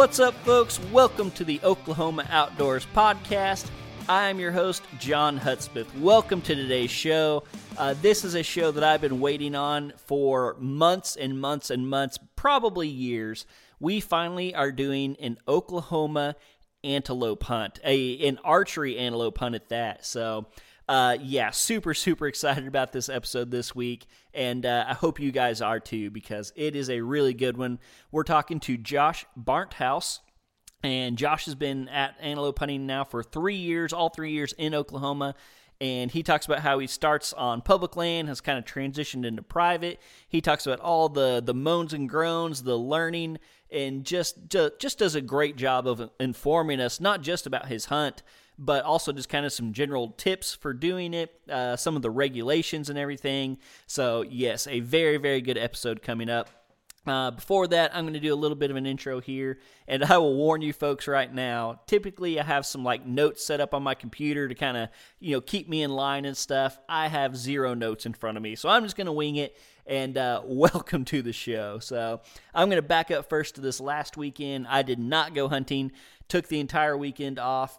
What's up, folks? Welcome to the Oklahoma Outdoors Podcast. I'm your host, John Hudspeth. Welcome to today's show. Uh, this is a show that I've been waiting on for months and months and months, probably years. We finally are doing an Oklahoma antelope hunt, a an archery antelope hunt at that. So, uh, yeah, super super excited about this episode this week and uh, I hope you guys are too because it is a really good one. We're talking to Josh Barnthouse. And Josh has been at antelope hunting now for three years, all three years in Oklahoma. And he talks about how he starts on public land, has kind of transitioned into private. He talks about all the the moans and groans, the learning, and just just, just does a great job of informing us not just about his hunt, but also just kind of some general tips for doing it, uh, some of the regulations and everything. So, yes, a very, very good episode coming up. Uh, before that, I'm going to do a little bit of an intro here, and I will warn you folks right now. Typically, I have some like notes set up on my computer to kind of you know keep me in line and stuff. I have zero notes in front of me, so I'm just going to wing it. And uh, welcome to the show. So I'm going to back up first to this last weekend. I did not go hunting. Took the entire weekend off.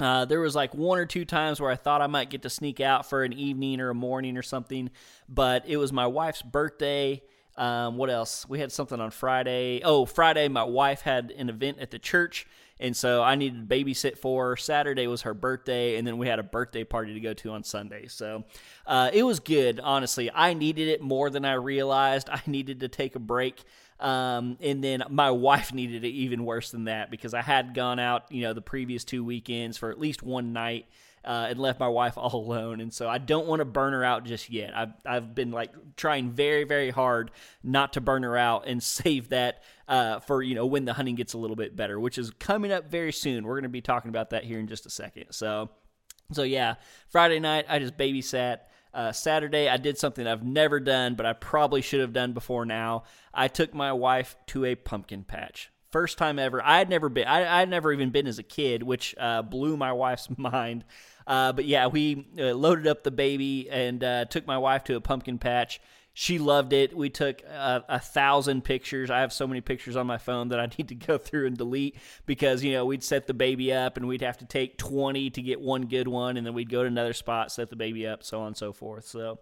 Uh, there was like one or two times where I thought I might get to sneak out for an evening or a morning or something, but it was my wife's birthday. Um, what else? We had something on Friday. Oh, Friday, my wife had an event at the church, and so I needed to babysit for her. Saturday was her birthday, and then we had a birthday party to go to on Sunday. So uh, it was good, honestly. I needed it more than I realized. I needed to take a break. Um, and then my wife needed it even worse than that because I had gone out, you know, the previous two weekends for at least one night. Uh, and left my wife all alone. And so I don't want to burn her out just yet. I've, I've been like trying very, very hard not to burn her out and save that uh, for, you know, when the hunting gets a little bit better, which is coming up very soon. We're going to be talking about that here in just a second. So, so yeah, Friday night, I just babysat. Uh, Saturday, I did something I've never done, but I probably should have done before now. I took my wife to a pumpkin patch. First time ever. I had never been. I had never even been as a kid, which uh, blew my wife's mind. Uh, but yeah, we uh, loaded up the baby and uh, took my wife to a pumpkin patch she loved it. We took a, a, thousand pictures. I have so many pictures on my phone that I need to go through and delete because you know we'd set the baby up and we'd have to take twenty to get one good one, and then we'd go to another spot, set the baby up, so on and so forth. So.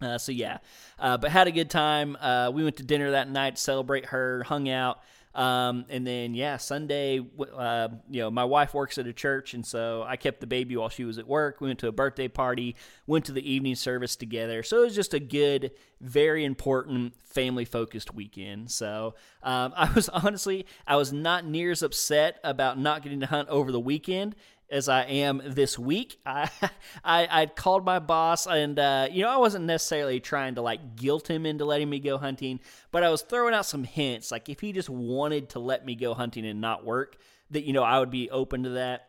Uh, so yeah, uh, but had a good time. Uh, we went to dinner that night to celebrate her, hung out. Um, and then yeah, Sunday, uh, you know, my wife works at a church, and so I kept the baby while she was at work. We went to a birthday party, went to the evening service together. So it was just a good, very important family focused weekend. So um, I was honestly, I was not near as upset about not getting to hunt over the weekend as I am this week. I I I called my boss, and uh, you know I wasn't necessarily trying to like guilt him into letting me go hunting, but I was throwing out some hints. Like if he just wanted to let me go hunting and not work, that you know I would be open to that.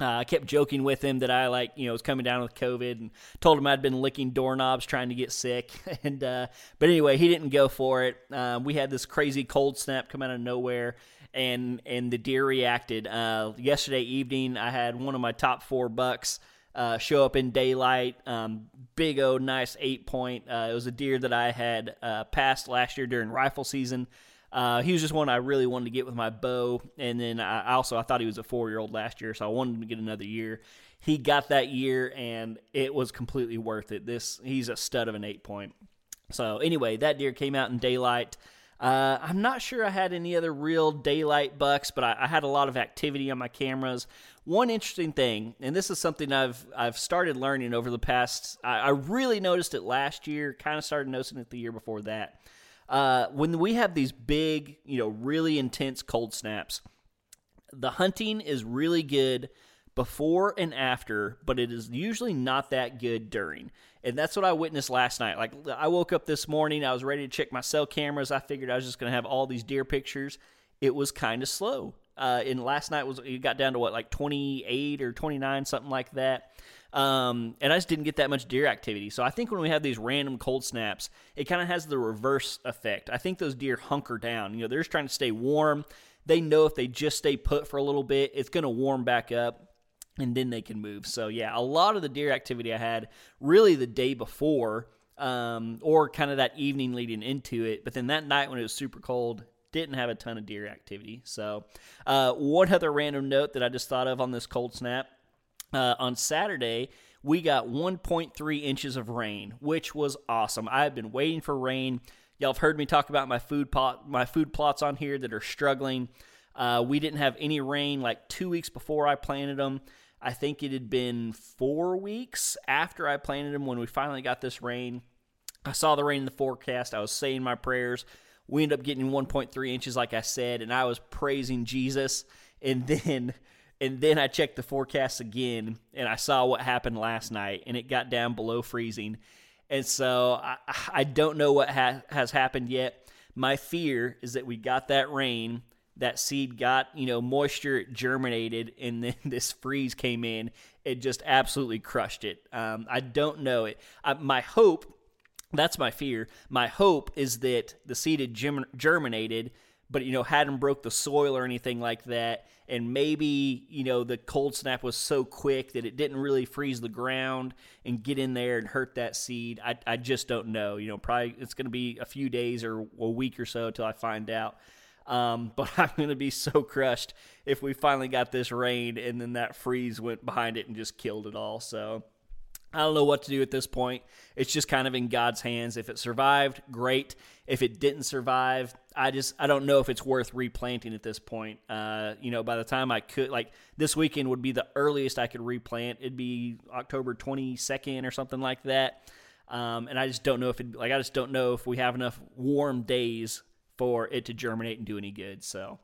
Uh, I kept joking with him that I like, you know, was coming down with COVID, and told him I'd been licking doorknobs trying to get sick. And uh, but anyway, he didn't go for it. Um, we had this crazy cold snap come out of nowhere, and and the deer reacted. Uh, yesterday evening, I had one of my top four bucks uh, show up in daylight. Um, big old nice eight point. Uh, it was a deer that I had uh, passed last year during rifle season. Uh, he was just one I really wanted to get with my bow, and then I also I thought he was a four year old last year, so I wanted him to get another year. He got that year, and it was completely worth it. This he's a stud of an eight point. So anyway, that deer came out in daylight. Uh, I'm not sure I had any other real daylight bucks, but I, I, had a lot of activity on my cameras. One interesting thing, and this is something I've I've started learning over the past. I, I really noticed it last year. Kind of started noticing it the year before that. Uh, when we have these big, you know, really intense cold snaps, the hunting is really good before and after, but it is usually not that good during. And that's what I witnessed last night. Like I woke up this morning, I was ready to check my cell cameras. I figured I was just going to have all these deer pictures. It was kind of slow. Uh, and last night was it got down to what like 28 or 29 something like that. Um, and I just didn't get that much deer activity. So I think when we have these random cold snaps, it kind of has the reverse effect. I think those deer hunker down. You know, they're just trying to stay warm. They know if they just stay put for a little bit, it's going to warm back up and then they can move. So yeah, a lot of the deer activity I had really the day before, um, or kind of that evening leading into it. But then that night when it was super cold, didn't have a ton of deer activity. So uh, one other random note that I just thought of on this cold snap uh, on Saturday. We got 1.3 inches of rain, which was awesome. I've been waiting for rain. Y'all have heard me talk about my food pot, my food plots on here that are struggling. Uh, we didn't have any rain like two weeks before I planted them. I think it had been four weeks after I planted them when we finally got this rain. I saw the rain in the forecast. I was saying my prayers. We ended up getting 1.3 inches, like I said, and I was praising Jesus. And then, and then I checked the forecast again, and I saw what happened last night, and it got down below freezing. And so I, I don't know what ha- has happened yet. My fear is that we got that rain that seed got you know moisture germinated and then this freeze came in it just absolutely crushed it. Um, i don't know it. I, my hope that's my fear. My hope is that the seed had germinated but you know hadn't broke the soil or anything like that. And maybe you know the cold snap was so quick that it didn't really freeze the ground and get in there and hurt that seed. I, I just don't know. You know probably it's going to be a few days or a week or so until i find out um, but I'm going to be so crushed if we finally got this rain and then that freeze went behind it and just killed it all. So I don't know what to do at this point. It's just kind of in God's hands. If it survived, great. If it didn't survive, I just I don't know if it's worth replanting at this point. Uh, you know, by the time I could like this weekend would be the earliest I could replant. It'd be October 22nd or something like that. Um, and I just don't know if it like I just don't know if we have enough warm days for it to germinate and do any good. So,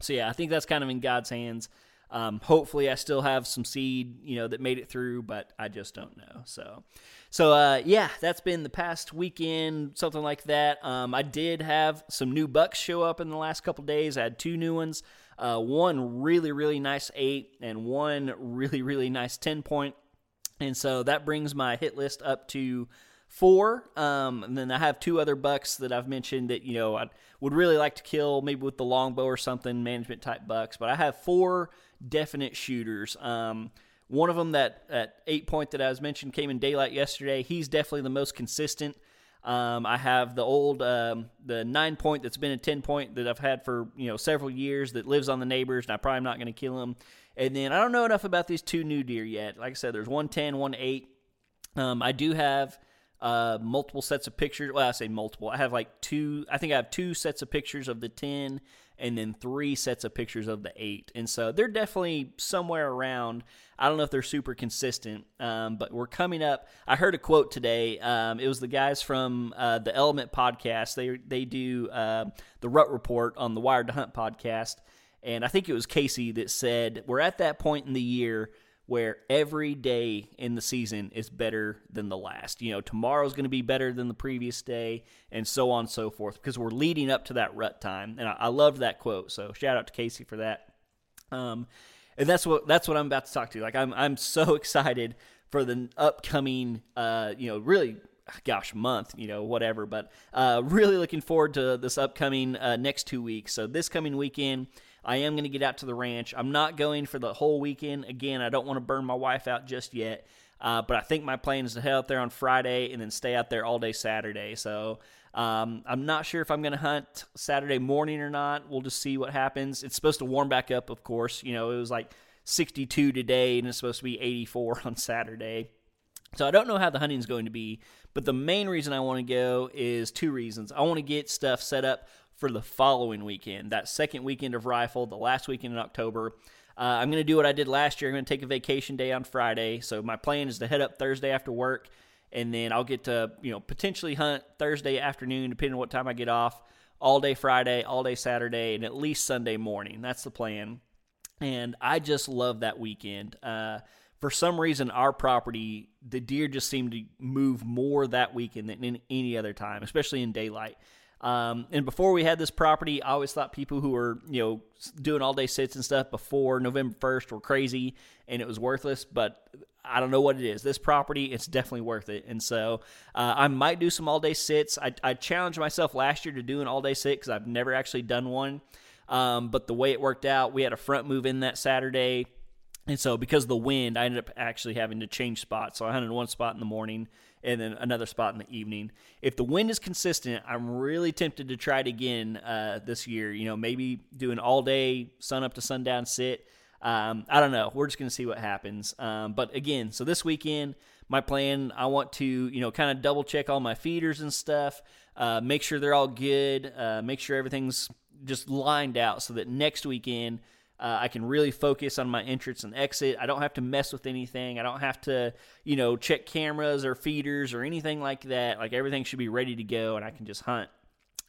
so yeah, I think that's kind of in God's hands. Um, hopefully, I still have some seed, you know, that made it through, but I just don't know. So, so uh, yeah, that's been the past weekend, something like that. Um, I did have some new bucks show up in the last couple days. I had two new ones. Uh, one really, really nice eight, and one really, really nice ten point. And so that brings my hit list up to four. Um, and then I have two other bucks that I've mentioned that you know I would really like to kill, maybe with the longbow or something, management type bucks. But I have four definite shooters. Um, one of them that at eight point that I was mentioned came in daylight yesterday. He's definitely the most consistent. Um, I have the old um, the nine point that's been a ten point that I've had for you know several years that lives on the neighbors, and I probably am not going to kill him. And then I don't know enough about these two new deer yet. Like I said, there's one ten, one eight. Um, I do have uh, multiple sets of pictures. Well, I say multiple. I have like two. I think I have two sets of pictures of the ten, and then three sets of pictures of the eight. And so they're definitely somewhere around. I don't know if they're super consistent, um, but we're coming up. I heard a quote today. Um, it was the guys from uh, the Element podcast. They they do uh, the Rut Report on the Wired to Hunt podcast, and I think it was Casey that said we're at that point in the year where every day in the season is better than the last. You know, tomorrow's going to be better than the previous day, and so on and so forth, because we're leading up to that rut time. And I, I loved that quote. So shout out to Casey for that. Um, and that's what that's what I'm about to talk to. You. Like I'm I'm so excited for the upcoming, uh, you know, really gosh, month, you know, whatever. But uh, really looking forward to this upcoming uh, next two weeks. So this coming weekend, I am going to get out to the ranch. I'm not going for the whole weekend. Again, I don't want to burn my wife out just yet. Uh, but I think my plan is to head out there on Friday and then stay out there all day Saturday. So um, I'm not sure if I'm going to hunt Saturday morning or not. We'll just see what happens. It's supposed to warm back up, of course. You know, it was like 62 today and it's supposed to be 84 on Saturday. So I don't know how the hunting's going to be, but the main reason I want to go is two reasons. I want to get stuff set up for the following weekend, that second weekend of rifle, the last weekend in October. Uh, I'm going to do what I did last year. I'm going to take a vacation day on Friday. So my plan is to head up Thursday after work, and then I'll get to you know potentially hunt Thursday afternoon, depending on what time I get off. All day Friday, all day Saturday, and at least Sunday morning. That's the plan. And I just love that weekend. Uh, for some reason, our property, the deer just seem to move more that weekend than any other time, especially in daylight. Um, and before we had this property, I always thought people who were, you know, doing all day sits and stuff before November 1st were crazy and it was worthless. But I don't know what it is. This property, it's definitely worth it. And so uh, I might do some all day sits. I, I, challenged myself last year to do an all day sit because I've never actually done one. Um, but the way it worked out, we had a front move in that Saturday. And so because of the wind, I ended up actually having to change spots. So I hunted one spot in the morning and then another spot in the evening. If the wind is consistent, I'm really tempted to try it again uh, this year. You know, maybe do an all day sun up to sundown sit. Um, I don't know. We're just going to see what happens. Um, but again, so this weekend, my plan, I want to, you know, kind of double check all my feeders and stuff, uh, make sure they're all good, uh, make sure everything's just lined out so that next weekend – uh, I can really focus on my entrance and exit. I don't have to mess with anything. I don't have to, you know, check cameras or feeders or anything like that. Like everything should be ready to go, and I can just hunt.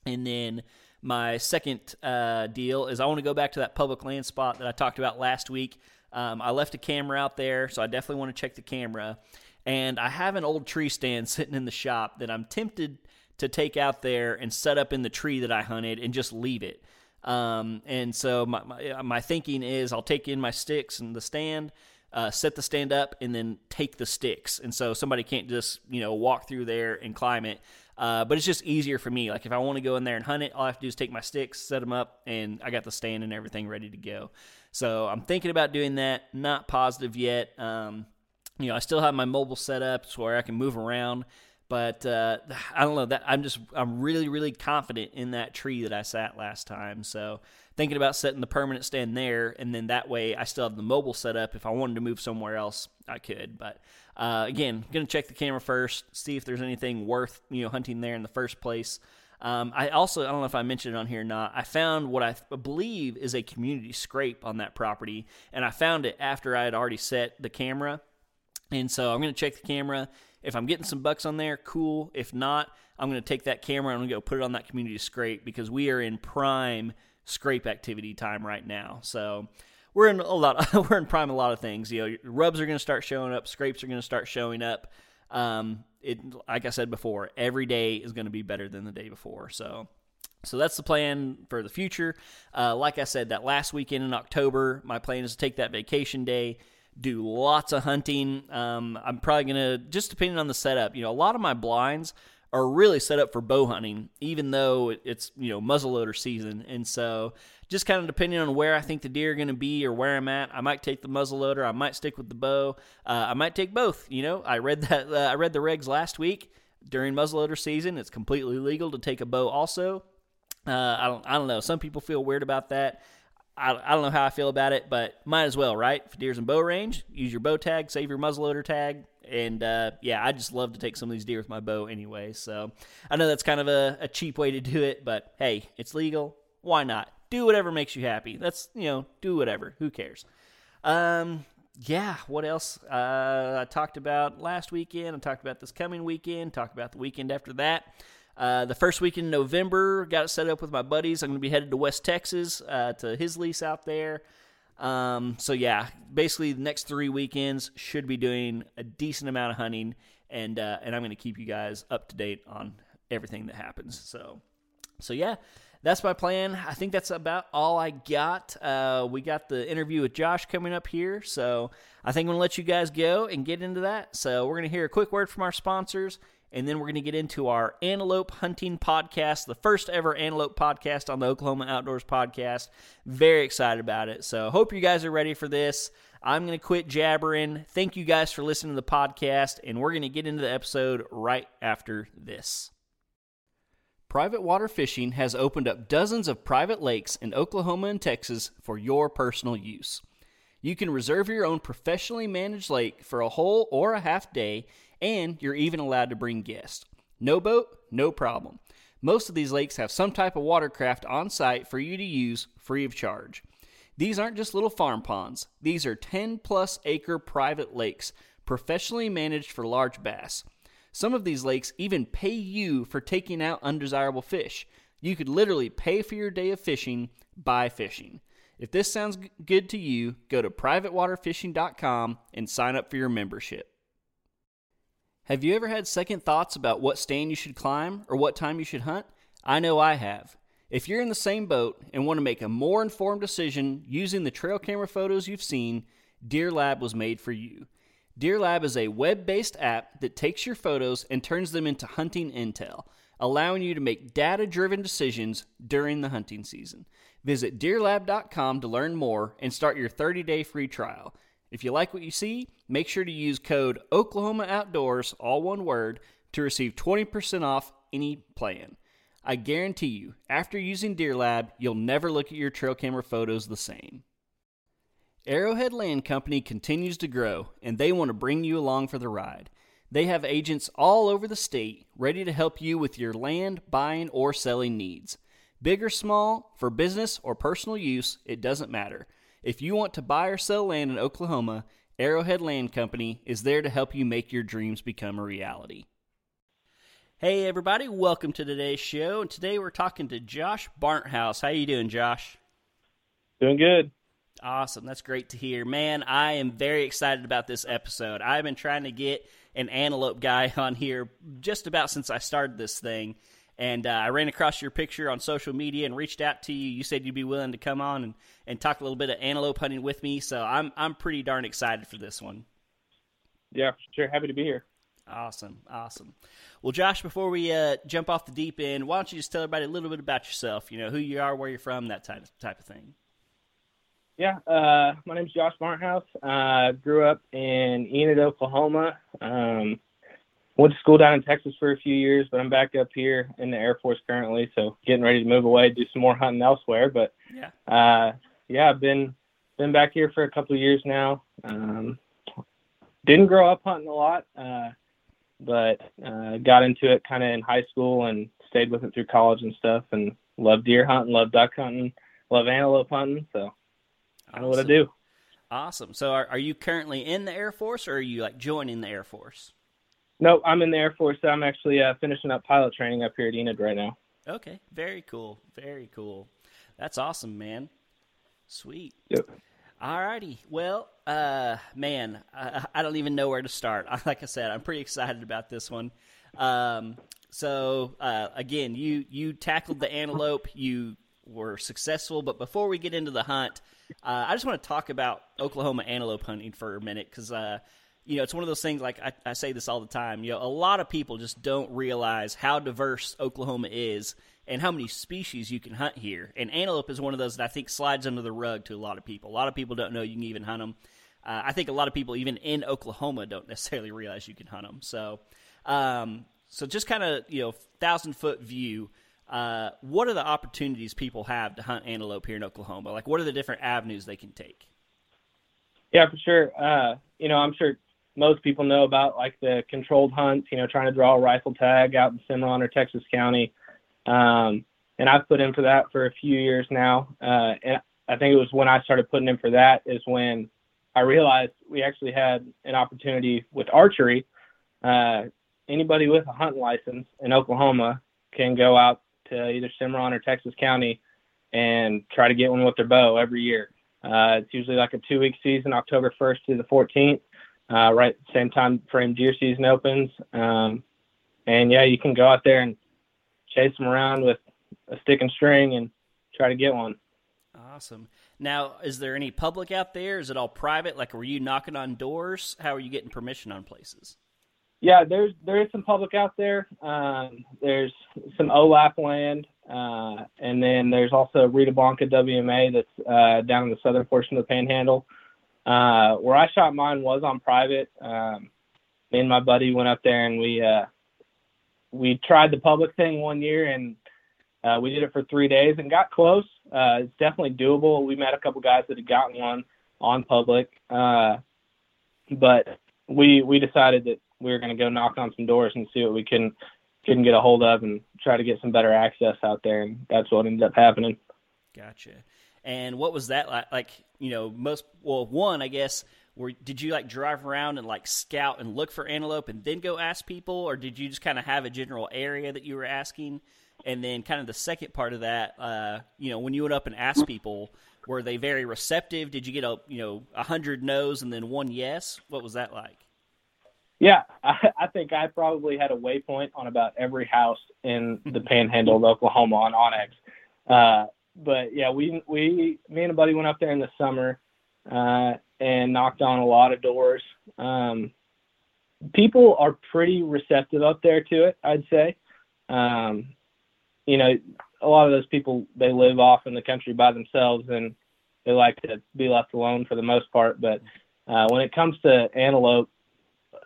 And then my second uh, deal is I want to go back to that public land spot that I talked about last week. Um, I left a camera out there, so I definitely want to check the camera. And I have an old tree stand sitting in the shop that I'm tempted to take out there and set up in the tree that I hunted and just leave it. Um, and so my, my, my thinking is I'll take in my sticks and the stand, uh, set the stand up, and then take the sticks. And so somebody can't just you know walk through there and climb it. Uh, but it's just easier for me. Like if I want to go in there and hunt it, all I have to do is take my sticks, set them up, and I got the stand and everything ready to go. So I'm thinking about doing that. Not positive yet. Um, you know, I still have my mobile setup where I can move around. But uh, I don't know that I'm just I'm really really confident in that tree that I sat last time. So thinking about setting the permanent stand there, and then that way I still have the mobile set up. If I wanted to move somewhere else, I could. But uh, again, gonna check the camera first, see if there's anything worth you know hunting there in the first place. Um, I also I don't know if I mentioned it on here or not. I found what I believe is a community scrape on that property, and I found it after I had already set the camera. And so I'm going to check the camera if I'm getting some bucks on there, cool. If not, I'm going to take that camera and I'm going to go put it on that community scrape because we are in prime scrape activity time right now. So we're in a lot. we're in prime a lot of things. You know, rubs are going to start showing up. Scrapes are going to start showing up. Um, it like I said before, every day is going to be better than the day before. So. So that's the plan for the future. Uh, like I said, that last weekend in October, my plan is to take that vacation day, do lots of hunting. Um, I'm probably gonna just depending on the setup. You know, a lot of my blinds are really set up for bow hunting, even though it's you know muzzleloader season, and so just kind of depending on where I think the deer are going to be or where I'm at, I might take the muzzleloader, I might stick with the bow, uh, I might take both. You know, I read that uh, I read the regs last week during muzzleloader season. It's completely legal to take a bow also. Uh, I don't I don't know. Some people feel weird about that. I, I don't know how I feel about it, but might as well, right? If deer's in bow range, use your bow tag, save your muzzleloader tag, and uh, yeah, I just love to take some of these deer with my bow anyway. So I know that's kind of a, a cheap way to do it, but hey, it's legal. Why not? Do whatever makes you happy. That's you know, do whatever. Who cares? Um, yeah. What else? Uh, I talked about last weekend. I talked about this coming weekend. Talked about the weekend after that. Uh, the first week in November, got it set up with my buddies. I'm going to be headed to West Texas uh, to his lease out there. Um, so yeah, basically the next three weekends should be doing a decent amount of hunting, and uh, and I'm going to keep you guys up to date on everything that happens. So, so yeah, that's my plan. I think that's about all I got. Uh, we got the interview with Josh coming up here, so I think I'm gonna let you guys go and get into that. So we're gonna hear a quick word from our sponsors, and then we're gonna get into our antelope hunting podcast, the first ever antelope podcast on the Oklahoma Outdoors Podcast. Very excited about it. So hope you guys are ready for this. I'm gonna quit jabbering. Thank you guys for listening to the podcast, and we're gonna get into the episode right after this. Private water fishing has opened up dozens of private lakes in Oklahoma and Texas for your personal use. You can reserve your own professionally managed lake for a whole or a half day, and you're even allowed to bring guests. No boat, no problem. Most of these lakes have some type of watercraft on site for you to use free of charge. These aren't just little farm ponds, these are 10 plus acre private lakes, professionally managed for large bass. Some of these lakes even pay you for taking out undesirable fish. You could literally pay for your day of fishing by fishing. If this sounds good to you, go to privatewaterfishing.com and sign up for your membership. Have you ever had second thoughts about what stand you should climb or what time you should hunt? I know I have. If you're in the same boat and want to make a more informed decision using the trail camera photos you've seen, Deer Lab was made for you. Deer Lab is a web based app that takes your photos and turns them into hunting intel, allowing you to make data driven decisions during the hunting season. Visit deerlab.com to learn more and start your 30 day free trial. If you like what you see, make sure to use code Oklahoma Outdoors, all one word, to receive 20% off any plan. I guarantee you, after using Deer Lab, you'll never look at your trail camera photos the same. Arrowhead Land Company continues to grow, and they want to bring you along for the ride. They have agents all over the state ready to help you with your land buying or selling needs. Big or small, for business or personal use, it doesn't matter. If you want to buy or sell land in Oklahoma, Arrowhead Land Company is there to help you make your dreams become a reality. Hey everybody, welcome to today's show. And today we're talking to Josh Barnthouse. How you doing, Josh? Doing good. Awesome. That's great to hear. Man, I am very excited about this episode. I've been trying to get an antelope guy on here just about since I started this thing. And uh, I ran across your picture on social media and reached out to you. You said you'd be willing to come on and, and talk a little bit of antelope hunting with me. So I'm I'm pretty darn excited for this one. Yeah, sure. Happy to be here. Awesome, awesome. Well, Josh, before we uh, jump off the deep end, why don't you just tell everybody a little bit about yourself? You know, who you are, where you're from, that type of, type of thing. Yeah, uh, my name's Josh Barnthouse. I uh, grew up in Enid, Oklahoma. Um, went to school down in Texas for a few years, but I'm back up here in the Air Force currently, so getting ready to move away, do some more hunting elsewhere. But yeah, uh, yeah, I've been been back here for a couple of years now. Um, didn't grow up hunting a lot, uh, but uh, got into it kind of in high school and stayed with it through college and stuff, and love deer hunting, love duck hunting, love antelope hunting. So I know what I do. Awesome. So, are, are you currently in the Air Force, or are you like joining the Air Force? No, I'm in the Air Force. So I'm actually uh, finishing up pilot training up here at Enid right now. Okay, very cool. Very cool. That's awesome, man. Sweet. Yep. All righty. Well, uh, man, I, I, don't even know where to start. Like I said, I'm pretty excited about this one. Um, so, uh, again, you you tackled the antelope. You were successful. But before we get into the hunt, uh, I just want to talk about Oklahoma antelope hunting for a minute because, uh, you know, it's one of those things. Like I, I, say this all the time. You know, a lot of people just don't realize how diverse Oklahoma is and how many species you can hunt here. And antelope is one of those that I think slides under the rug to a lot of people. A lot of people don't know you can even hunt them. Uh, I think a lot of people, even in Oklahoma, don't necessarily realize you can hunt them. So, um, so just kind of you know, thousand foot view. Uh, what are the opportunities people have to hunt antelope here in Oklahoma? Like, what are the different avenues they can take? Yeah, for sure. Uh, you know, I'm sure most people know about like the controlled hunts. You know, trying to draw a rifle tag out in Cimarron or Texas County. Um, and I've put in for that for a few years now. Uh, and I think it was when I started putting in for that is when I realized we actually had an opportunity with archery. Uh, anybody with a hunting license in Oklahoma can go out to either Cimarron or Texas County and try to get one with their bow every year. Uh, it's usually like a two week season, October 1st to the 14th, uh, right same time frame deer season opens. Um, and yeah, you can go out there and chase them around with a stick and string and try to get one. Awesome. Now, is there any public out there? Is it all private? Like, were you knocking on doors? How are you getting permission on places? Yeah, there's there is some public out there. Um, there's some OLAP land, uh, and then there's also Rita Blanca WMA that's uh, down in the southern portion of the Panhandle. Uh, where I shot mine was on private. Um, me and my buddy went up there and we uh, we tried the public thing one year and uh, we did it for three days and got close. Uh, it's definitely doable. We met a couple guys that had gotten one on public, uh, but we we decided that we were going to go knock on some doors and see what we can couldn't get a hold of and try to get some better access out there, and that's what ended up happening. Gotcha. And what was that like? Like you know, most well, one I guess. Were, did you like drive around and like scout and look for antelope and then go ask people, or did you just kind of have a general area that you were asking? And then, kind of the second part of that, uh, you know, when you went up and asked people, were they very receptive? Did you get a you know a hundred no's and then one yes? What was that like? Yeah, I, I think I probably had a waypoint on about every house in the Panhandle of Oklahoma on onX. Uh, but yeah, we we me and a buddy went up there in the summer uh, and knocked on a lot of doors. Um, people are pretty receptive up there to it, I'd say. Um, you know, a lot of those people they live off in the country by themselves and they like to be left alone for the most part. But uh, when it comes to antelope,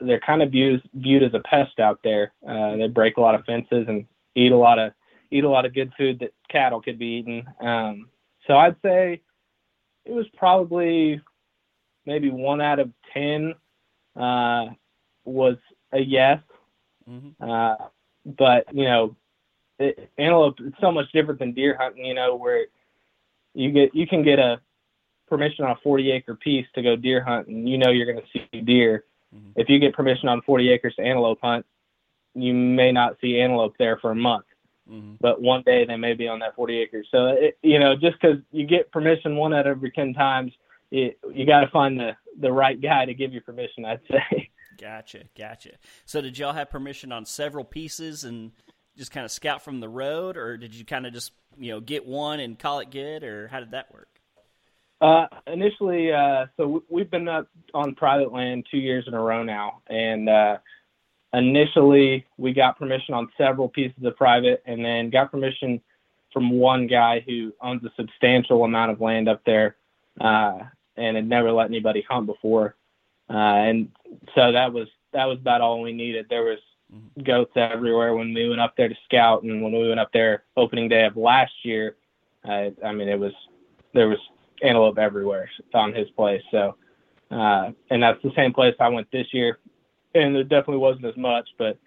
they're kind of viewed viewed as a pest out there. Uh, they break a lot of fences and eat a lot of eat a lot of good food that cattle could be eating. Um, so I'd say it was probably maybe one out of ten uh, was a yes. Mm-hmm. Uh, but you know, it, antelope it's so much different than deer hunting. You know, where you get you can get a permission on a 40 acre piece to go deer hunt, and you know you're going to see deer. Mm-hmm. If you get permission on 40 acres to antelope hunt, you may not see antelope there for a month. Mm-hmm. But one day they may be on that 40 acres. So it, you know, just because you get permission one out of every 10 times, it, you got to find the the right guy to give you permission. I'd say. Gotcha, gotcha. So did y'all have permission on several pieces and just kind of scout from the road, or did you kind of just you know get one and call it good, or how did that work? Uh, initially, uh, so we've been up on private land two years in a row now, and uh, initially we got permission on several pieces of private, and then got permission from one guy who owns a substantial amount of land up there, uh, and had never let anybody hunt before, uh, and so that was that was about all we needed. There was mm-hmm. goats everywhere when we went up there to scout, and when we went up there opening day of last year, uh, I mean it was there was antelope everywhere on his place. So, uh, and that's the same place I went this year, and there definitely wasn't as much, but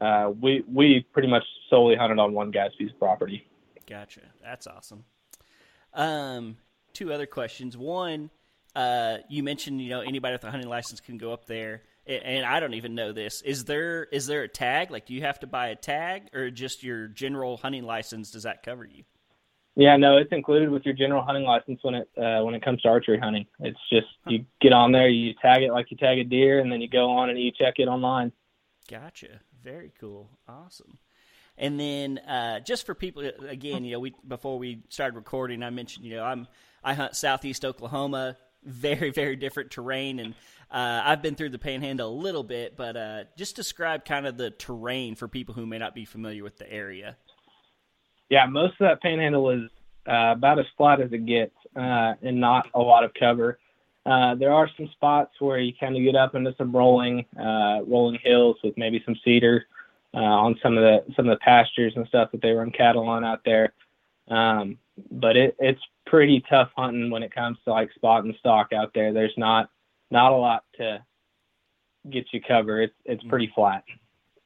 uh, we we pretty much solely hunted on one guy's piece of property. Gotcha. That's awesome. Um, two other questions. One, uh, you mentioned you know anybody with a hunting license can go up there, and I don't even know this. Is there is there a tag? Like, do you have to buy a tag, or just your general hunting license? Does that cover you? Yeah, no, it's included with your general hunting license when it uh, when it comes to archery hunting. It's just you get on there, you tag it like you tag a deer, and then you go on and you check it online. Gotcha. Very cool. Awesome. And then uh, just for people, again, you know, we before we started recording, I mentioned, you know, I'm I hunt southeast Oklahoma, very very different terrain, and uh, I've been through the Panhandle a little bit, but uh, just describe kind of the terrain for people who may not be familiar with the area yeah, most of that panhandle is uh, about as flat as it gets uh, and not a lot of cover. Uh, there are some spots where you kind of get up into some rolling, uh, rolling hills with maybe some cedar uh, on some of the some of the pastures and stuff that they run cattle on out there. Um, but it, it's pretty tough hunting when it comes to like spot and stalk out there. There's not not a lot to get you cover. It's it's pretty flat.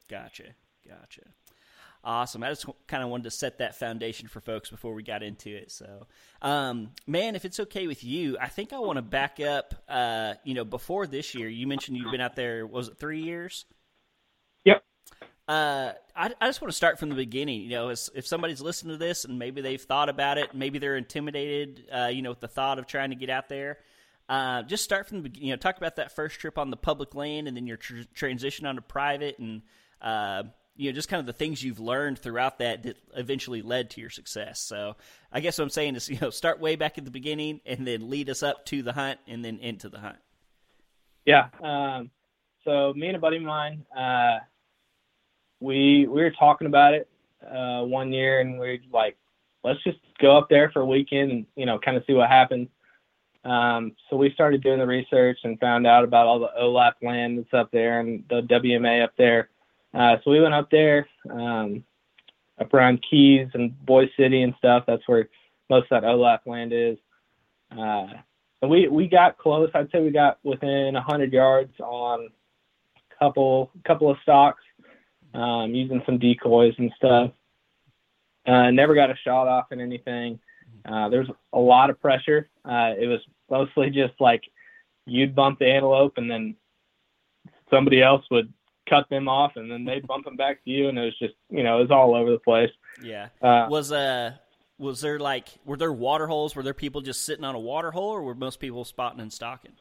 Gotcha, gotcha. Awesome. I just kind of wanted to set that foundation for folks before we got into it. So, um, man, if it's okay with you, I think I want to back up. Uh, you know, before this year, you mentioned you've been out there. Was it three years? Yep. Uh, I, I just want to start from the beginning. You know, if somebody's listening to this and maybe they've thought about it, maybe they're intimidated. Uh, you know, with the thought of trying to get out there. Uh, just start from the beginning. You know, talk about that first trip on the public land and then your tr- transition onto private and uh, you know, just kind of the things you've learned throughout that that eventually led to your success. So I guess what I'm saying is, you know, start way back at the beginning and then lead us up to the hunt and then into the hunt. Yeah. Um, so me and a buddy of mine, uh, we we were talking about it uh, one year, and we are like, let's just go up there for a weekend and you know kind of see what happens. Um, so we started doing the research and found out about all the OLAP land that's up there and the WMA up there. Uh, so we went up there, um, up around Keyes and Boise City and stuff. That's where most of that OLAP land is. Uh, and we we got close. I'd say we got within a hundred yards on a couple couple of stalks, um, using some decoys and stuff. Uh, never got a shot off in anything. Uh, there's a lot of pressure. Uh, it was mostly just like you'd bump the antelope and then somebody else would cut them off and then they'd bump them back to you and it was just you know it was all over the place. Yeah. Uh, was uh was there like were there water holes? Were there people just sitting on a water hole or were most people spotting and stalking?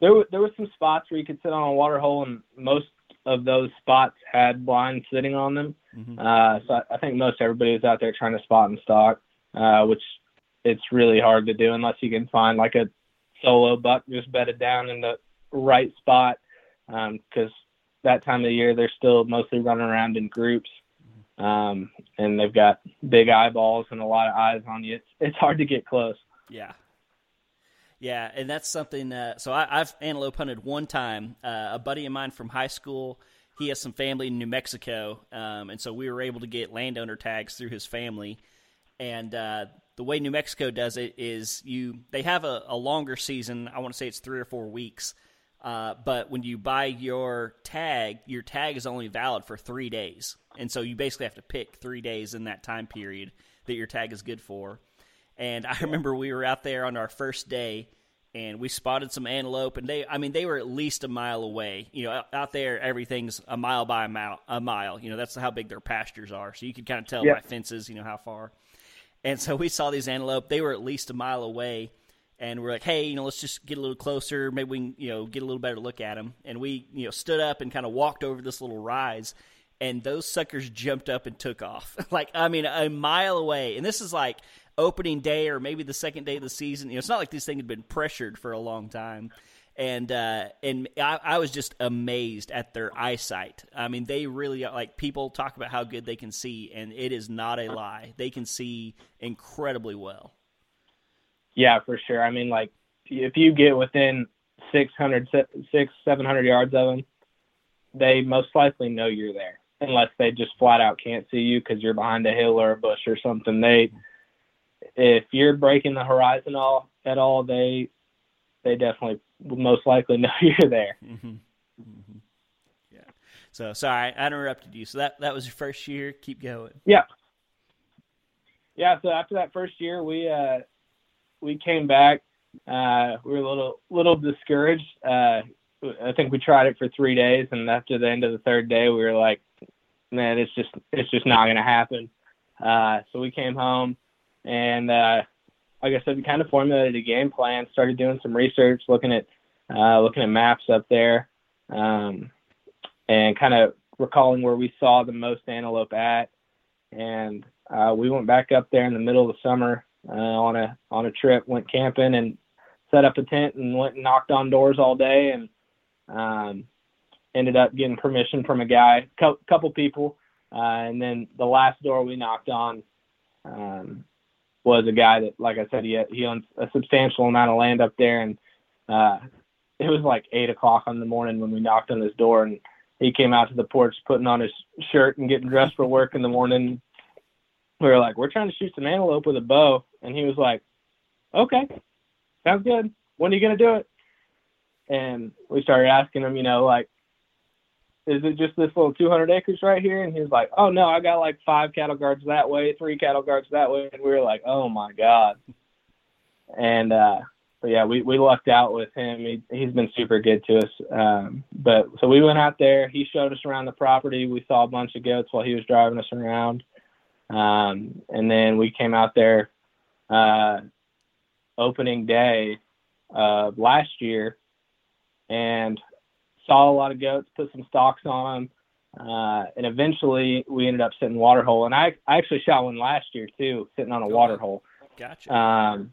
There were there were some spots where you could sit on a water hole and most of those spots had blinds sitting on them. Mm-hmm. Uh, so I, I think most everybody was out there trying to spot and stalk, uh, which it's really hard to do unless you can find like a solo buck just bedded down in the right spot. Because um, that time of year, they're still mostly running around in groups. Um, and they've got big eyeballs and a lot of eyes on you. It's, it's hard to get close. Yeah. Yeah, and that's something. Uh, so I, have antelope hunted one time. Uh, a buddy of mine from high school, he has some family in New Mexico, um, and so we were able to get landowner tags through his family. And uh, the way New Mexico does it is you they have a, a longer season. I want to say it's three or four weeks. Uh, but when you buy your tag, your tag is only valid for three days, and so you basically have to pick three days in that time period that your tag is good for. And I remember we were out there on our first day and we spotted some antelope and they I mean they were at least a mile away. You know, out there everything's a mile by a mile a mile. You know, that's how big their pastures are. So you can kind of tell by fences, you know, how far. And so we saw these antelope, they were at least a mile away and we're like, "Hey, you know, let's just get a little closer. Maybe we can, you know, get a little better look at them." And we, you know, stood up and kind of walked over this little rise and those suckers jumped up and took off. like I mean, a mile away. And this is like opening day or maybe the second day of the season. You know, it's not like these thing had been pressured for a long time. And uh, and I, I was just amazed at their eyesight. I mean, they really like people talk about how good they can see, and it is not a lie. They can see incredibly well. Yeah, for sure. I mean, like if you get within 600, 600 700 yards of them, they most likely know you're there, unless they just flat out can't see you because you're behind a hill or a bush or something. They if you're breaking the horizon all at all, they they definitely most likely know you're there. Mm-hmm. Mm-hmm. Yeah. So sorry, I interrupted you. So that that was your first year. Keep going. Yeah. Yeah. So after that first year, we uh we came back. Uh, we were a little little discouraged. Uh, I think we tried it for three days, and after the end of the third day, we were like, "Man, it's just it's just not going to happen." Uh, so we came home and uh, like I said, we kind of formulated a game plan, started doing some research, looking at uh, looking at maps up there, um, and kind of recalling where we saw the most antelope at. And uh, we went back up there in the middle of the summer uh, on a on a trip, went camping and set up a tent and went and knocked on doors all day and um, ended up getting permission from a guy, co- couple people, uh, and then the last door we knocked on, um, was a guy that, like I said, he he owns a substantial amount of land up there, and uh, it was like eight o'clock in the morning when we knocked on his door, and he came out to the porch putting on his shirt and getting dressed for work in the morning. We were like, "We're trying to shoot some antelope with a bow," and he was like, "Okay, sounds good. When are you gonna do it?" And we started asking him, you know, like is it just this little 200 acres right here? And he was like, oh no, I got like five cattle guards that way, three cattle guards that way. And we were like, oh my God. And, uh, but yeah, we, we lucked out with him. He, he's been super good to us. Um, but so we went out there, he showed us around the property. We saw a bunch of goats while he was driving us around. Um, and then we came out there, uh, opening day, uh, last year and saw a lot of goats, put some stalks on them. Uh, and eventually we ended up sitting water hole. And I, I actually shot one last year too, sitting on a water hole. Gotcha. Um,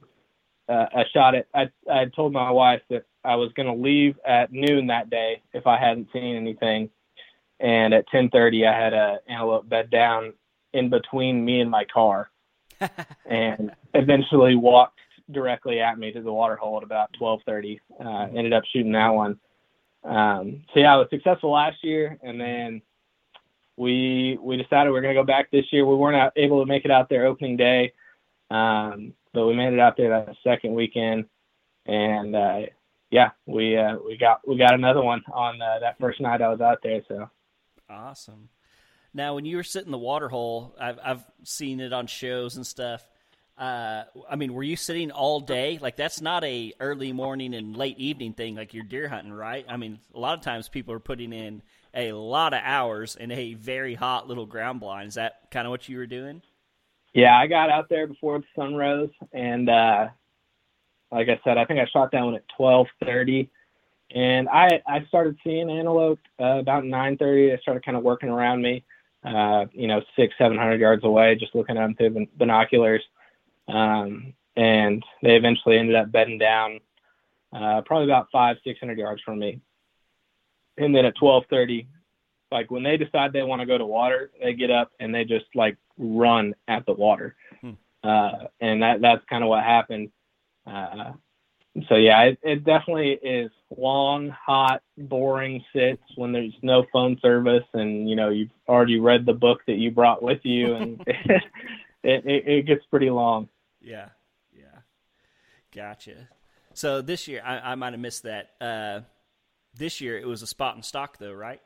uh, I shot it. I, I told my wife that I was going to leave at noon that day if I hadn't seen anything. And at 10:30, I had a antelope bed down in between me and my car, and eventually walked directly at me to the water hole at about 12:30. Uh, ended up shooting that one. Um, so yeah, I was successful last year, and then we we decided we are going to go back this year. We weren't able to make it out there opening day, um, but we made it out there that second weekend, and uh, yeah, we uh, we got we got another one on uh, that first night I was out there. So awesome. Now, when you were sitting in the water hole, I've I've seen it on shows and stuff. Uh, I mean, were you sitting all day? Like that's not a early morning and late evening thing like you're deer hunting, right? I mean, a lot of times people are putting in a lot of hours in a very hot little ground blind. Is that kind of what you were doing? Yeah, I got out there before the sun rose, and uh, like I said, I think I shot that one at twelve thirty, and I I started seeing antelope uh, about nine thirty. They started kind of working around me, uh, you know, six seven hundred yards away, just looking at them through binoculars um, and they eventually ended up bedding down uh, probably about five, six hundred yards from me. And then at twelve thirty, like when they decide they want to go to water, they get up and they just like run at the water. Hmm. Uh, and that that's kind of what happened. Uh, so yeah, it, it definitely is long, hot, boring sits when there's no phone service and you know you've already read the book that you brought with you, and it, it, it gets pretty long. Yeah, yeah, gotcha. So this year, I, I might have missed that. Uh, this year, it was a spot and stalk, though, right?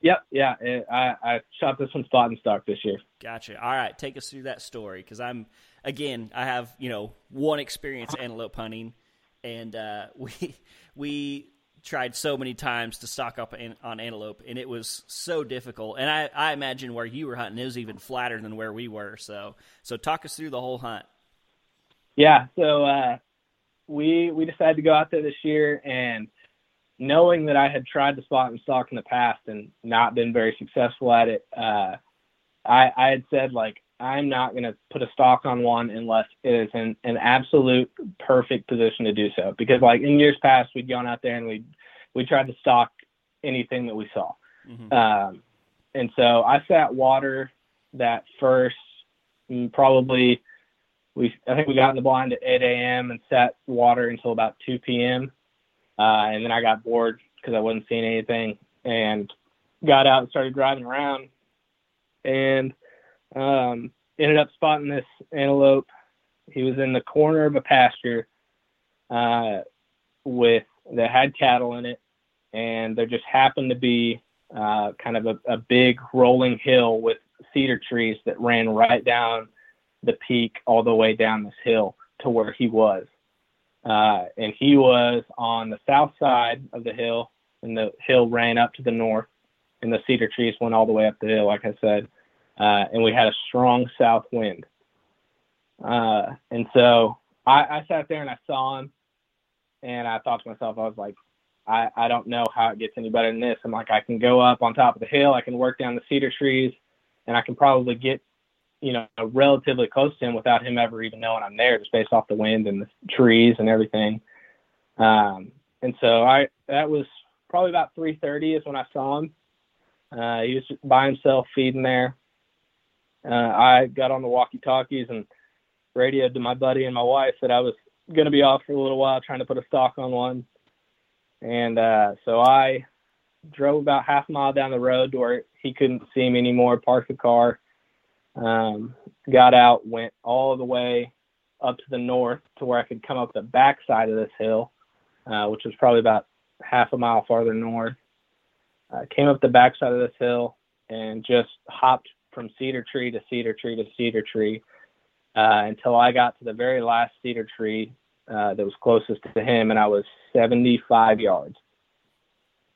Yep, yeah. It, I I shot this one spot and stalk this year. Gotcha. All right, take us through that story because I'm again, I have you know one experience antelope hunting, and uh, we we tried so many times to stalk up on antelope, and it was so difficult. And I, I imagine where you were hunting it was even flatter than where we were. So so talk us through the whole hunt. Yeah, so uh, we we decided to go out there this year, and knowing that I had tried to spot and stalk in the past and not been very successful at it, uh, I, I had said like I'm not going to put a stalk on one unless it is in an absolute perfect position to do so. Because like in years past, we'd gone out there and we we tried to stalk anything that we saw. Mm-hmm. Um, and so I sat water that first mm, probably we I think we got in the blind at 8 a.m. and sat water until about 2 p.m. Uh, and then I got bored because I wasn't seeing anything and got out and started driving around and um, ended up spotting this antelope. He was in the corner of a pasture uh, with that had cattle in it, and there just happened to be uh, kind of a, a big rolling hill with cedar trees that ran right down the peak all the way down this hill to where he was. Uh, and he was on the south side of the hill, and the hill ran up to the north, and the cedar trees went all the way up the hill, like I said. Uh, and we had a strong south wind. Uh, and so I, I sat there and I saw him, and I thought to myself, I was like, I, I don't know how it gets any better than this. I'm like, I can go up on top of the hill, I can work down the cedar trees, and I can probably get you know, relatively close to him without him ever even knowing I'm there, just based off the wind and the trees and everything. Um, and so I that was probably about 3:30 is when I saw him. Uh, he was by himself feeding there. Uh, I got on the walkie-talkies and radioed to my buddy and my wife that I was going to be off for a little while trying to put a stalk on one. And uh, so I drove about half a mile down the road to where he couldn't see me anymore, parked the car, um, got out, went all the way up to the north to where I could come up the back side of this hill, uh, which was probably about half a mile farther north. Uh, came up the back side of this hill and just hopped from cedar tree to cedar tree to cedar tree uh, until I got to the very last cedar tree uh, that was closest to him, and I was 75 yards.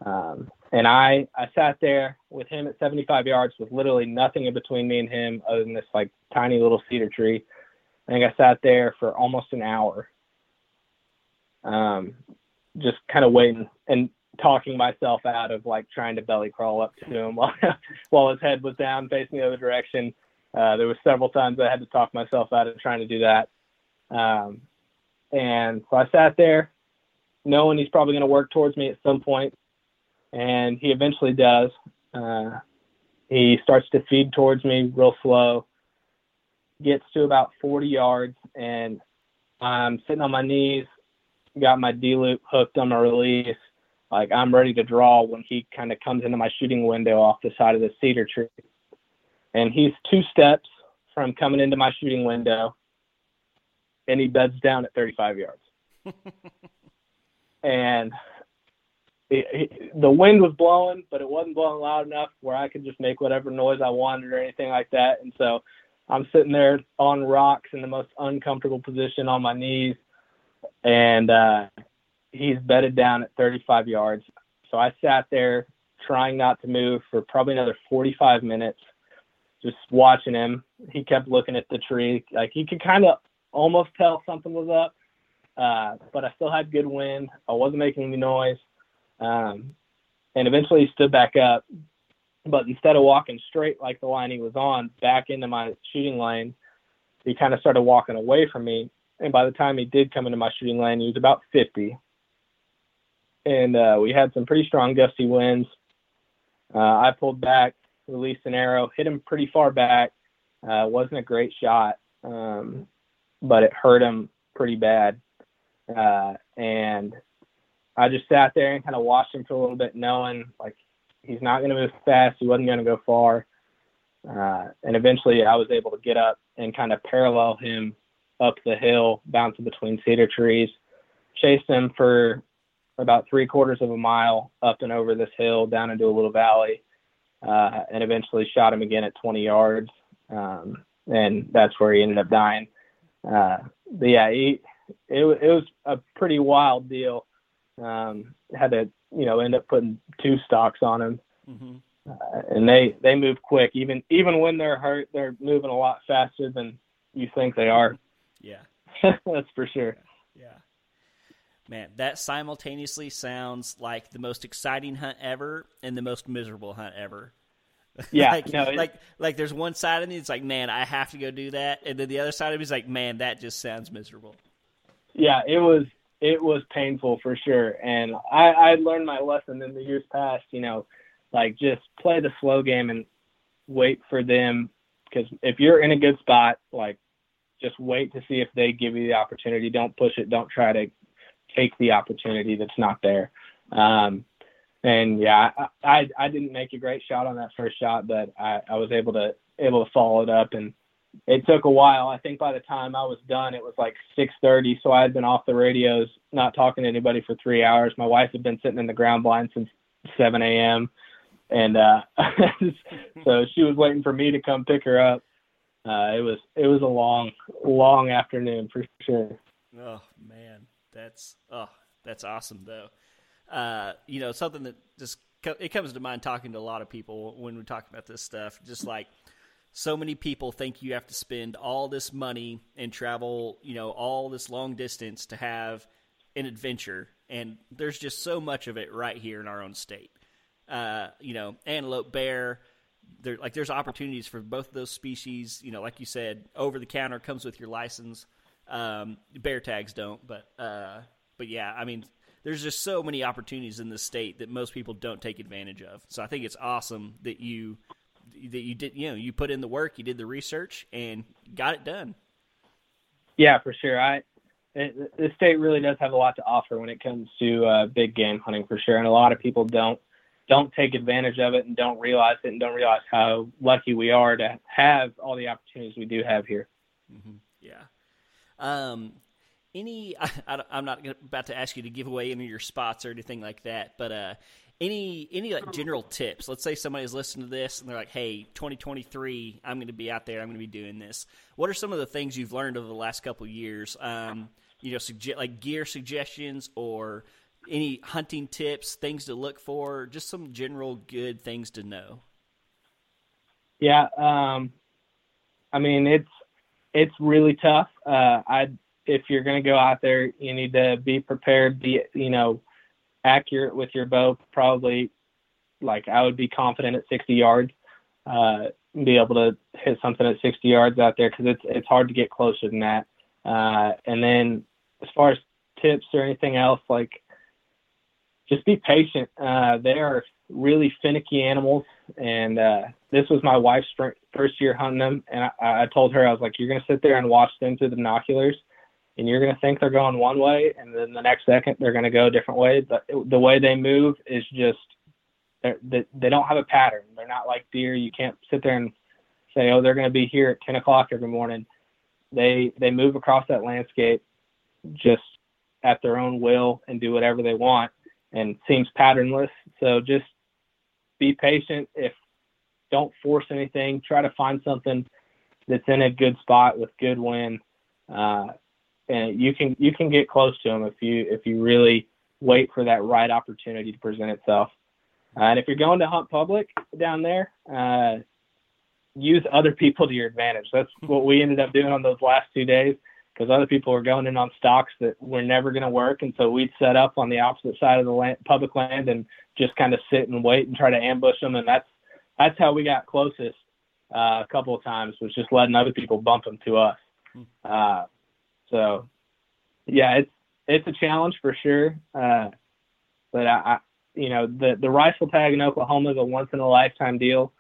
Um, and I, I sat there with him at 75 yards with literally nothing in between me and him other than this like tiny little cedar tree. I think I sat there for almost an hour, um, just kind of waiting. And talking myself out of like trying to belly crawl up to him while while his head was down facing the other direction. Uh, there were several times I had to talk myself out of trying to do that. Um, and so I sat there, knowing he's probably going to work towards me at some point, and he eventually does. Uh, he starts to feed towards me real slow, gets to about 40 yards, and I'm sitting on my knees, got my D loop hooked on my release. Like I'm ready to draw when he kind of comes into my shooting window off the side of the cedar tree. And he's two steps from coming into my shooting window and he beds down at 35 yards. and it, it, the wind was blowing, but it wasn't blowing loud enough where I could just make whatever noise I wanted or anything like that. And so I'm sitting there on rocks in the most uncomfortable position on my knees, and uh, he's bedded down at 35 yards. So I sat there trying not to move for probably another 45 minutes, just watching him. He kept looking at the tree, like he could kind of almost tell something was up. Uh, but I still had good wind. I wasn't making any noise. Um, and eventually he stood back up. But instead of walking straight like the line he was on back into my shooting lane, he kind of started walking away from me. And by the time he did come into my shooting lane, he was about 50. And uh, we had some pretty strong gusty winds. Uh, I pulled back, released an arrow, hit him pretty far back. Uh, wasn't a great shot. Um, but it hurt him pretty bad. Uh, and I just sat there and kind of watched him for a little bit, knowing like he's not going to move fast, he wasn't going to go far. Uh, and eventually, I was able to get up and kind of parallel him up the hill, bouncing between cedar trees, chased him for about three quarters of a mile up and over this hill down into a little valley, uh, and eventually shot him again at 20 yards. Um, and that's where he ended up dying. Uh, but yeah, he, it, it was a pretty wild deal. Um, had to, you know, end up putting two stalks on him. Mm-hmm. Uh, and they, they move quick. Even, even when they're hurt, they're moving a lot faster than you think they are. Yeah. That's for sure. Yeah. Man, that simultaneously sounds like the most exciting hunt ever and the most miserable hunt ever. Yeah, like, no, like like there's one side of me it's like, man, I have to go do that, and then the other side of me is like, man, that just sounds miserable. Yeah, it was it was painful for sure, and I I learned my lesson in the years past. You know, like just play the slow game and wait for them because if you're in a good spot, like just wait to see if they give you the opportunity. Don't push it. Don't try to take the opportunity that's not there. Um, and yeah, I, I, I didn't make a great shot on that first shot, but I, I was able to able to follow it up, and it took a while. I think by the time I was done, it was like 6:30, so I had been off the radios, not talking to anybody for three hours. My wife had been sitting in the ground blind since 7 a.m., and uh, so she was waiting for me to come pick her up. Uh, it was it was a long long afternoon for sure. Oh man, that's oh that's awesome though uh, you know, something that just it comes to mind talking to a lot of people when we talk about this stuff. Just like so many people think you have to spend all this money and travel, you know, all this long distance to have an adventure, and there's just so much of it right here in our own state. Uh, you know, antelope, bear. There, like, there's opportunities for both of those species. You know, like you said, over the counter comes with your license. Um, bear tags don't, but uh, but yeah, I mean, there's just so many opportunities in the state that most people don't take advantage of. So I think it's awesome that you that you did you know you put in the work, you did the research, and got it done. Yeah, for sure. I it, the state really does have a lot to offer when it comes to uh, big game hunting, for sure, and a lot of people don't don't take advantage of it and don't realize it and don't realize how lucky we are to have all the opportunities we do have here. Mm-hmm. Yeah. Um, any I, am not about to ask you to give away any of your spots or anything like that but uh, any any like general tips? Let's say somebody's listening to this and they're like hey 2023 i'm going to be out there i'm going to be doing this. What are some of the things you've learned over the last couple years? Um, you know suge- like gear suggestions or any hunting tips things to look for just some general good things to know? Yeah um, i mean it's it's really tough uh, i if you're going to go out there, you need to be prepared. Be you know, accurate with your bow, probably like I would be confident at 60 yards, uh, be able to hit something at 60 yards out there because it's it's hard to get closer than that. Uh, and then as far as tips or anything else, like just be patient. Uh, they are really finicky animals, and uh, this was my wife's first year hunting them, and I, I told her I was like, you're gonna sit there and watch them through the binoculars, and you're gonna think they're going one way, and then the next second they're gonna go a different way. But the way they move is just they they don't have a pattern. They're not like deer. You can't sit there and say, oh, they're gonna be here at 10 o'clock every morning. They they move across that landscape just at their own will and do whatever they want and seems patternless. So just be patient. If don't force anything, try to find something that's in a good spot with good wind, uh, and you can you can get close to them if you if you really wait for that right opportunity to present itself. Uh, and if you're going to hunt public down there, uh, use other people to your advantage. That's what we ended up doing on those last two days because other people were going in on stalks that were never going to work, and so we'd set up on the opposite side of the land, public land and just kind of sit and wait and try to ambush them, and that's that's how we got closest uh, a couple of times was just letting other people bump them to us. Hmm. Uh, so yeah, it's it's a challenge for sure, uh, but I, I you know the the rifle tag in Oklahoma is a once in a lifetime deal.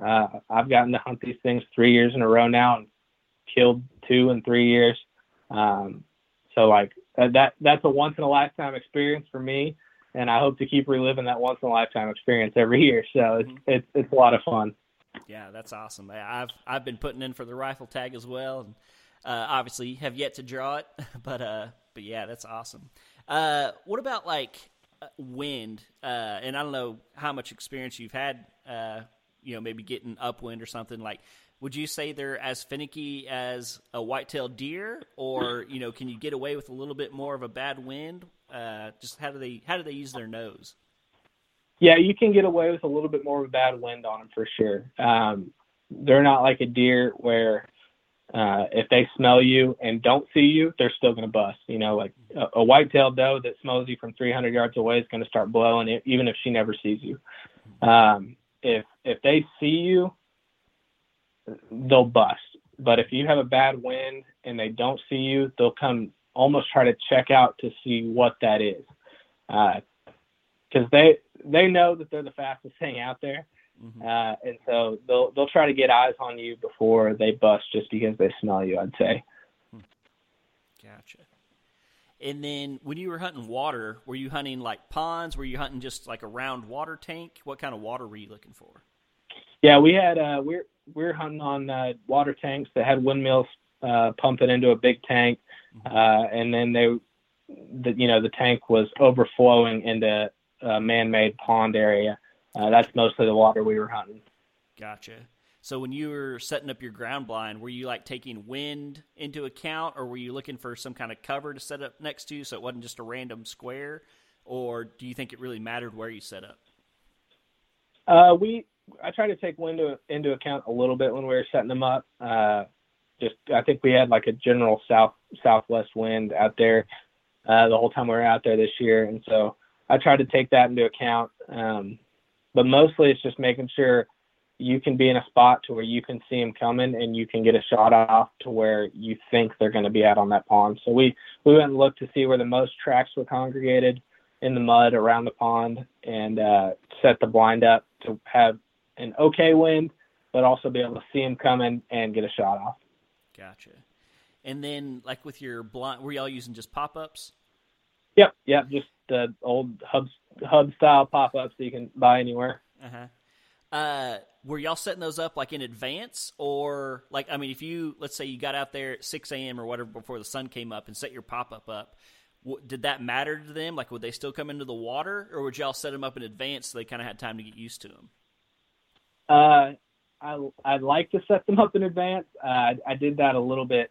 Uh, I've gotten to hunt these things three years in a row now and killed two in three years. Um, so like that that's a once in a lifetime experience for me, and I hope to keep reliving that once in a lifetime experience every year. So it's mm-hmm. it's it's a lot of fun. Yeah, that's awesome. I've I've been putting in for the rifle tag as well, and uh, obviously have yet to draw it, but uh, but yeah, that's awesome. Uh, what about like uh, wind? Uh, and I don't know how much experience you've had. Uh, you know, maybe getting upwind or something like would you say they're as finicky as a white-tailed deer, or you know, can you get away with a little bit more of a bad wind? Uh, just how do they how do they use their nose? Yeah, you can get away with a little bit more of a bad wind on them for sure. Um, they're not like a deer where uh, if they smell you and don't see you, they're still going to bust. You know, like a, a white-tailed doe that smells you from 300 yards away is going to start blowing even if she never sees you. Um, if if they see you they'll bust. But if you have a bad wind and they don't see you, they'll come almost try to check out to see what that is, because uh, they they know that they're the fastest thing out there, mm-hmm. uh, and so they'll they'll try to get eyes on you before they bust just because they smell you. I'd say. Hmm. Gotcha. And then when you were hunting water, were you hunting like ponds? Were you hunting just like a round water tank? What kind of water were you looking for? Yeah, we had uh, we're we're hunting on uh, water tanks that had windmills uh, pump it into a big tank, mm-hmm. uh, and then they, the, you know, the tank was overflowing into a man-made pond area. Uh, that's mostly the water we were hunting. Gotcha. So when you were setting up your ground blind, were you like taking wind into account, or were you looking for some kind of cover to set up next to, so it wasn't just a random square, or do you think it really mattered where you set up? Uh, we I try to take wind into, account a little bit when we were setting them up. Uh, just I think we had like a general south southwest wind out there uh, the whole time we were out there this year, and so I tried to take that into account. Um, but mostly it's just making sure you can be in a spot to where you can see them coming and you can get a shot off to where you think they're going to be out on that pond. So we we went and looked to see where the most tracks were congregated in the mud around the pond and uh, set the blind up to have an okay wind, but also be able to see him coming and get a shot off. Gotcha. And then, like with your blind, were y'all using just pop ups? Yep, yep, just the old hub hub style pop ups that you can buy anywhere. Uh-huh. Uh Were y'all setting those up like in advance, or like I mean, if you let's say you got out there at six a.m. or whatever before the sun came up and set your pop up up, did that matter to them? Like, would they still come into the water, or would y'all set them up in advance so they kind of had time to get used to them? Uh, I I'd like to set them up in advance. Uh, I, I did that a little bit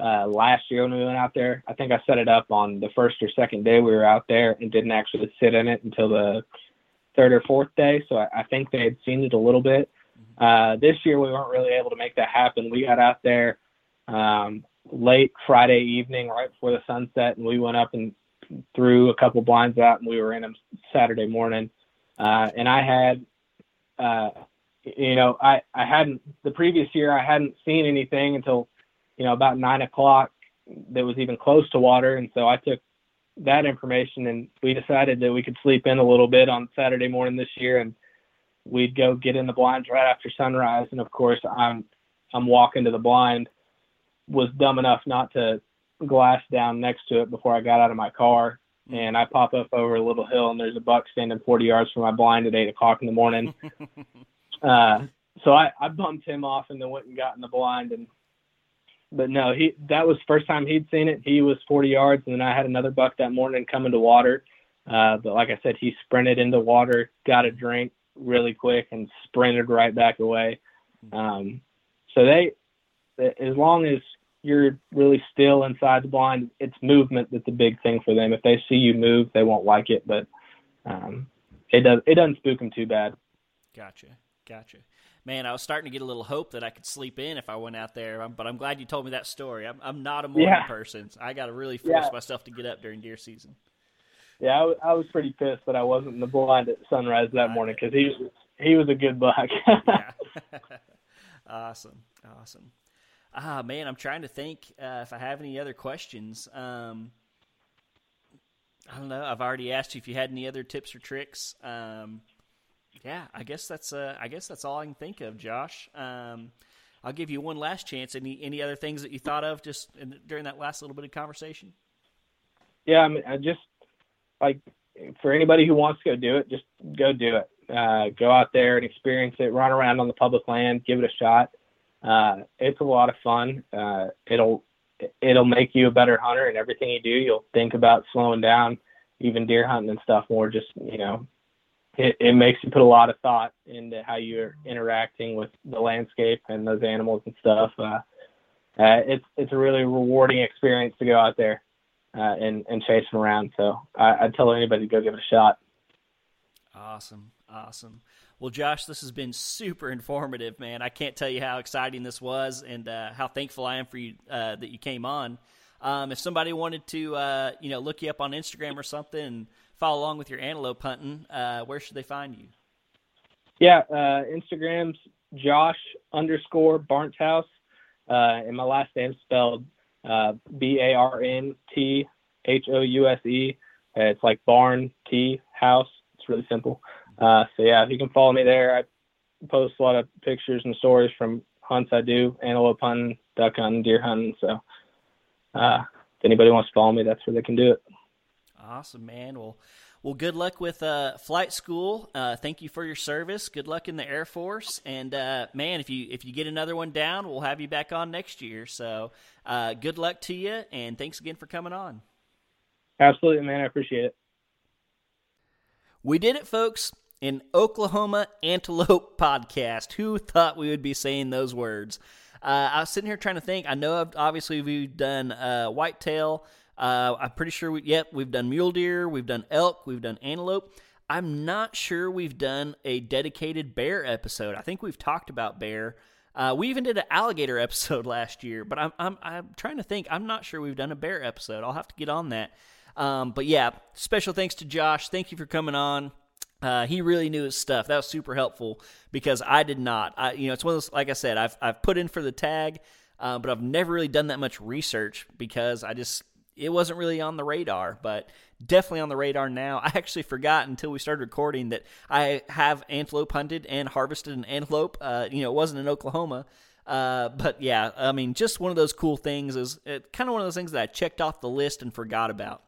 uh, last year when we went out there. I think I set it up on the first or second day we were out there and didn't actually sit in it until the third or fourth day. So I, I think they had seen it a little bit. Mm-hmm. Uh, this year we weren't really able to make that happen. We got out there um, late Friday evening, right before the sunset, and we went up and threw a couple blinds out, and we were in them Saturday morning. Uh, and I had, uh, you know, I I hadn't the previous year I hadn't seen anything until, you know, about nine o'clock that was even close to water, and so I took that information and we decided that we could sleep in a little bit on Saturday morning this year and we'd go get in the blinds right after sunrise and of course I'm I'm walking to the blind was dumb enough not to glass down next to it before I got out of my car mm. and I pop up over a little hill and there's a buck standing 40 yards from my blind at eight o'clock in the morning. uh, so I, I bumped him off and then went and got in the blind and but no, he that was first time he'd seen it. He was 40 yards, and then I had another buck that morning coming to water. Uh, but like I said, he sprinted into water, got a drink really quick, and sprinted right back away. Um, so they, as long as you're really still inside the blind, it's movement that's the big thing for them. If they see you move, they won't like it, but um, it does it doesn't spook them too bad. Gotcha, gotcha man, I was starting to get a little hope that I could sleep in if I went out there. But I'm glad you told me that story. I'm, I'm not a morning yeah. person. So I got to really force yeah. myself to get up during deer season. Yeah, I, w- I was pretty pissed that I wasn't in the blind at sunrise that morning because he was he was a good buck. awesome, awesome. Ah, man, I'm trying to think uh, if I have any other questions. Um, I don't know. I've already asked you if you had any other tips or tricks. Um, yeah, I guess that's uh, I guess that's all I can think of, Josh. Um, I'll give you one last chance. Any any other things that you thought of just in, during that last little bit of conversation? Yeah, I mean, I just like for anybody who wants to go do it, just go do it. Uh, go out there and experience it. Run around on the public land, give it a shot. Uh, it's a lot of fun. Uh, it'll it'll make you a better hunter, and everything you do, you'll think about slowing down, even deer hunting and stuff more. Just you know, it, it makes you put a lot of thought into how you're interacting with the landscape and those animals and stuff. Uh, uh, it's it's a really rewarding experience to go out there uh, and and chase them around. So I, I'd tell anybody to go give it a shot. Awesome, awesome. Well, Josh, this has been super informative, man. I can't tell you how exciting this was and uh, how thankful I am for you uh, that you came on. Um, if somebody wanted to, uh, you know, look you up on Instagram or something follow along with your antelope hunting, uh, where should they find you? Yeah, uh, Instagram's Josh underscore Barnthouse, uh, and my last name's spelled uh, B A R N T H O U S E. It's like barn T house. It's really simple. Uh, so yeah, if you can follow me there, I post a lot of pictures and stories from hunts I do, antelope hunting, duck hunting, deer hunting. So uh, if anybody wants to follow me, that's where they can do it. Awesome, man. Well, well, good luck with uh, flight school. Uh, thank you for your service. Good luck in the Air Force. And uh, man, if you if you get another one down, we'll have you back on next year. So uh, good luck to you, and thanks again for coming on. Absolutely, man. I appreciate it. We did it, folks. An Oklahoma Antelope podcast. Who thought we would be saying those words? Uh, I was sitting here trying to think. I know, I've, obviously, we've done uh, whitetail. Uh, I'm pretty sure, we, yep, we've done mule deer, we've done elk, we've done antelope. I'm not sure we've done a dedicated bear episode. I think we've talked about bear. Uh, we even did an alligator episode last year, but I'm, I'm, I'm trying to think. I'm not sure we've done a bear episode. I'll have to get on that. Um, but yeah, special thanks to Josh. Thank you for coming on. Uh, he really knew his stuff. That was super helpful because I did not. I, you know, it's one of those. Like I said, I've I've put in for the tag, uh, but I've never really done that much research because I just it wasn't really on the radar, but definitely on the radar now. I actually forgot until we started recording that I have antelope hunted and harvested an antelope. Uh, you know, it wasn't in Oklahoma. Uh, but yeah, I mean, just one of those cool things is kind of one of those things that I checked off the list and forgot about.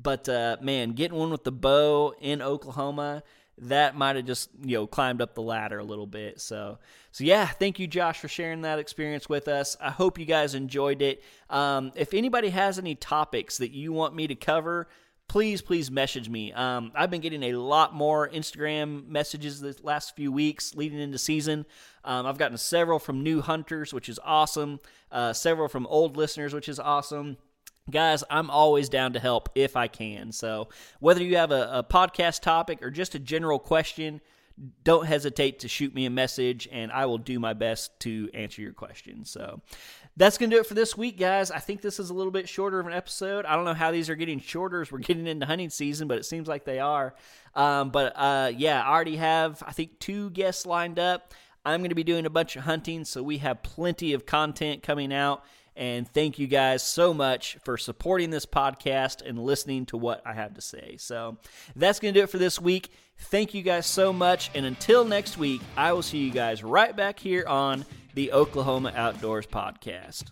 But uh, man, getting one with the bow in Oklahoma that might have just you know climbed up the ladder a little bit. So so yeah thank you josh for sharing that experience with us. I hope you guys enjoyed it. Um, if anybody has any topics that you want me to cover please please message me. Um, i've been getting a lot more instagram messages the last few weeks leading into season. Um, i've gotten several from new hunters which is awesome. Uh, several from old listeners which is awesome Guys, I'm always down to help if I can. So, whether you have a, a, podcast topic or just a general question, don't hesitate to shoot me a message and I will do my best to answer your questions. So that's going to do it for this week, guys. I think this is a little bit shorter of an episode. I don't know how these are getting shorter as we're getting into hunting season, but it seems like they are. Um, but uh, yeah, I already have, I think, two guests lined up. I'm going to be doing a bunch of hunting, so we have plenty of content coming out. And thank you guys so much for supporting this podcast and listening to what I have to say. So that's going to do it for this week. Thank you guys so much. And until next week, I will see you guys right back here on the Oklahoma Outdoors Podcast.